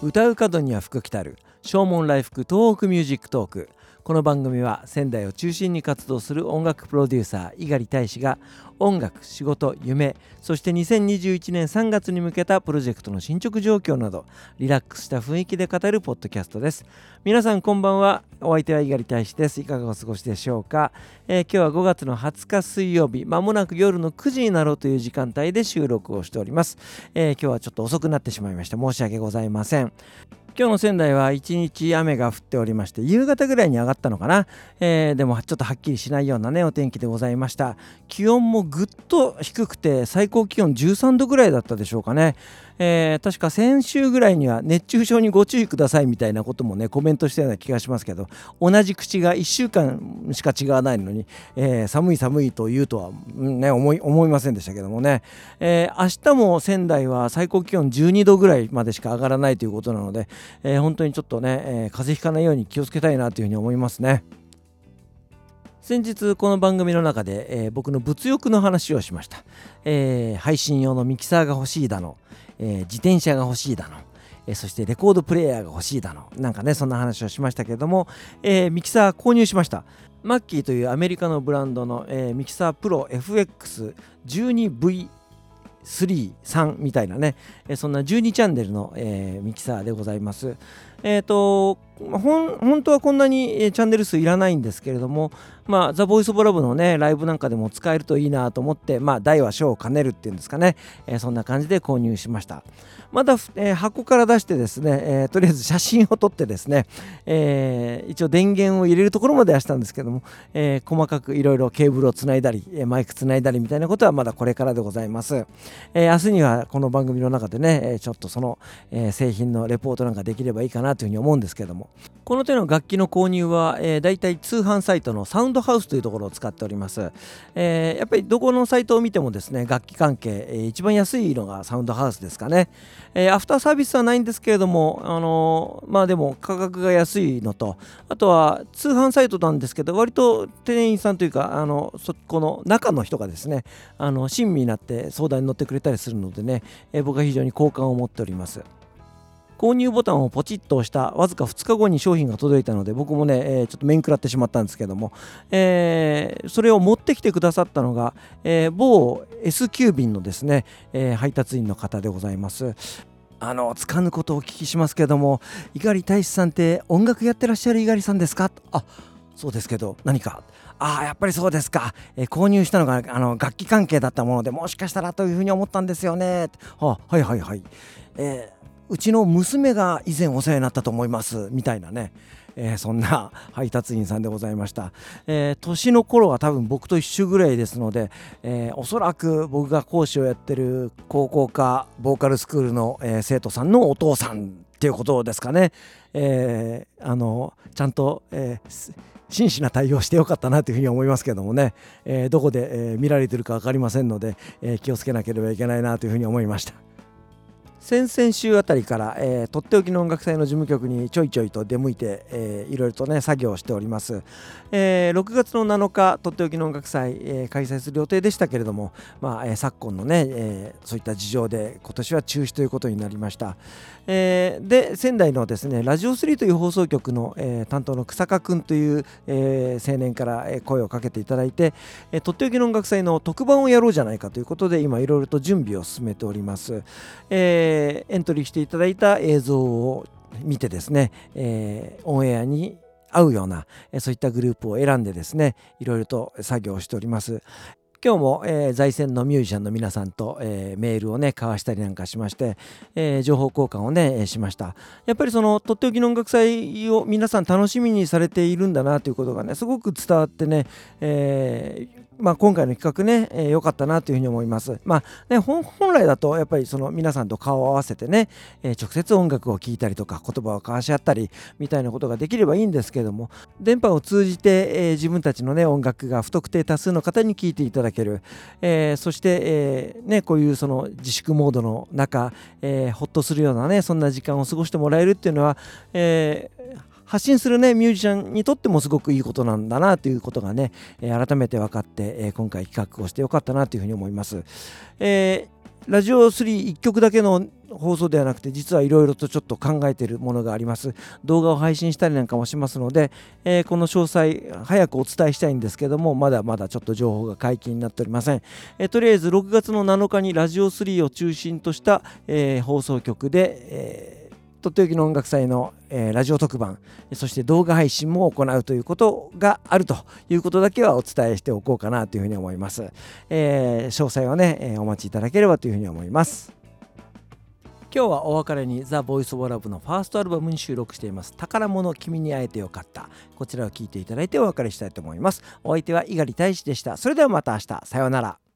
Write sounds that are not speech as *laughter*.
唱う門には福来たる唱門来福東北ミュージックトーク。この番組は仙台を中心に活動する音楽プロデューサー猪狩大使が音楽仕事夢そして2021年3月に向けたプロジェクトの進捗状況などリラックスした雰囲気で語るポッドキャストです。皆さんこんばんは。お相手は猪狩大使です。いかがお過ごしでしょうか、えー、今日は5月の20日水曜日まもなく夜の9時になろうという時間帯で収録をしております、えー、今日はちょっと遅くなってしまいました申し訳ございません。今日の仙台は一日雨が降っておりまして夕方ぐらいに上がったのかな、えー、でもちょっとはっきりしないようなねお天気でございました。気温もぐっと低くて最高気温13度ぐらいだったでしょうかね。えー、確か先週ぐらいには熱中症にご注意くださいみたいなこともねコメントしたような気がしますけど同じ口が1週間しか違わないのに、えー、寒い寒いと言うとは、ね、思い思いませんでしたけどもね、えー、明日も仙台は最高気温12度ぐらいまでしか上がらないということなので、えー、本当にちょっとね、えー、風邪ひかないように気をつけたいなというふうに思いますね。先日この番組の中で、えー、僕の物欲の話をしました、えー、配信用のミキサーが欲しいだの、えー、自転車が欲しいだの、えそしてレコードプレーヤーが欲しいだのなんかねそんな話をしましたけれども、えミキサー購入しましたマッキーというアメリカのブランドの、えミキサープロ FX12V 3、3みたいなね、そんな12チャンネルの、えー、ミキサーでございます。えっ、ー、と、本当はこんなにチャンネル数いらないんですけれども、まあ、ザ・ボイス・オブ・ラブのね、ライブなんかでも使えるといいなと思って、まあ、大は小を兼ねるっていうんですかね、えー、そんな感じで購入しました。まだ、えー、箱から出してですね、えー、とりあえず写真を撮ってですね、えー、一応電源を入れるところまではしたんですけども、え、細かくいろいろケーブルをつないだり、マイクつないだりみたいなことはまだこれからでございます。えー、明日にはこの番組の中でね、ちょっとその、え、製品のレポートなんかできればいいかなというふうに思うんですけども、この手の楽器の購入は、えー、大体通販サイトのサウンドハウスというところを使っております、えー、やっぱりどこのサイトを見てもですね楽器関係、えー、一番安いのがサウンドハウスですかね、えー、アフターサービスはないんですけれどもあのー、まあでも価格が安いのとあとは通販サイトなんですけど割と店員さんというかあのそこの中の人がですねあの親身になって相談に乗ってくれたりするのでね、え、僕は非常に好感を持っております。購入ボタンをポチッと押したわずか2日後に商品が届いたので僕もね、えー、ちょっと面食らってしまったんですけども、えー、それを持ってきてくださったのが、えー、某 S 急便のですね、え配達員の方でございます。あの、つかぬことをお聞きしますけども、猪狩大使さんって音楽やってらっしゃる猪狩さんですか？あ、そうですけど、何か？ああ、やっぱりそうですか。えー、購入したのがあの楽器関係だったもので、もしかしたらというふうに思ったんですよね。ははいはいはい。えーうちの娘が以前お世話になったと思いますみたいなね、えー、そんな *laughs* 配達員さんでございました、えー、年の頃は多分僕と一緒ぐらいですので、えー、おそらく僕が講師をやってる高校かボーカルスクールの、え、生徒さんのお父さんっていうことですかね、え、あのちゃんと、え、真摯な対応してよかったなというふうに思いますけどもね、え、どこで、え、見られてるか分かりませんので、え、気をつけなければいけないなというふうに思いました。先々週あたりから、えー、とっておきの音楽祭の事務局にちょいちょいと出向いて、えー、いろいろとね作業をしております、えー、6月の7日とっておきの音楽祭、えー、開催する予定でしたけれども、まあえー、昨今のね、えー、そういった事情で今年は中止ということになりました、えー、で仙台のですねラジオ3という放送局の、えー、担当の草加君という、えー、青年から声をかけていただいて、えー、とっておきの音楽祭の特番をやろうじゃないかということで今いろいろと準備を進めております、えーえー、エントリーしていただいた映像を見てですね、えー、オンエアに合うような、そういったグループを選んでですねいろいろと作業をしております。今日も、えー、在線のミュージシャンの皆さんと、えー、メールをね交わしたりなんかしまして、えー、情報交換をね、えしました。やっぱりそのとっておきの音楽祭を皆さん楽しみにされているんだなということがねすごく伝わってね、えまあ、今回の企画ね、良、えー、かったなというふうに思います。まあね、本来だとやっぱりその皆さんと顔を合わせてね、えー、直接音楽を聴いたりとか言葉を交わし合ったりみたいなことができればいいんですけども電波を通じて、えー、自分たちのね音楽が不特定多数の方に聴いていただける、えー、そして、えー、ね、こういうその自粛モードの中、えー、ほっとするようなねそんな時間を過ごしてもらえるっていうのは、えー発信するねミュージシャンにとってもすごくいいことなんだなということがね、改めて分かって、今回企画をしてよかったなというふうに思います。えーラジオ31曲だけの放送ではなくて実はいろいろとちょっと考えているものがあります動画を配信したりなんかもしますので、えー、この詳細早くお伝えしたいんですけどもまだまだちょっと情報が解禁になっておりません、えー、とりあえず6月の7日にラジオ3を中心とした、えー、放送局で、えーとっておきの音楽祭の、えー、ラジオ特番そして動画配信も行うということがあるということだけはお伝えしておこうかなというふうに思います、えー、詳細はね、えー、お待ちいただければというふうに思います。今日はお別れにザ・ボイス・オブ・ラブのファーストアルバムに収録しています。宝物君に会えてよかった。こちらを聴いていただいてお別れしたいと思います。お相手は猪狩大使でした。それではまた明日。さようなら。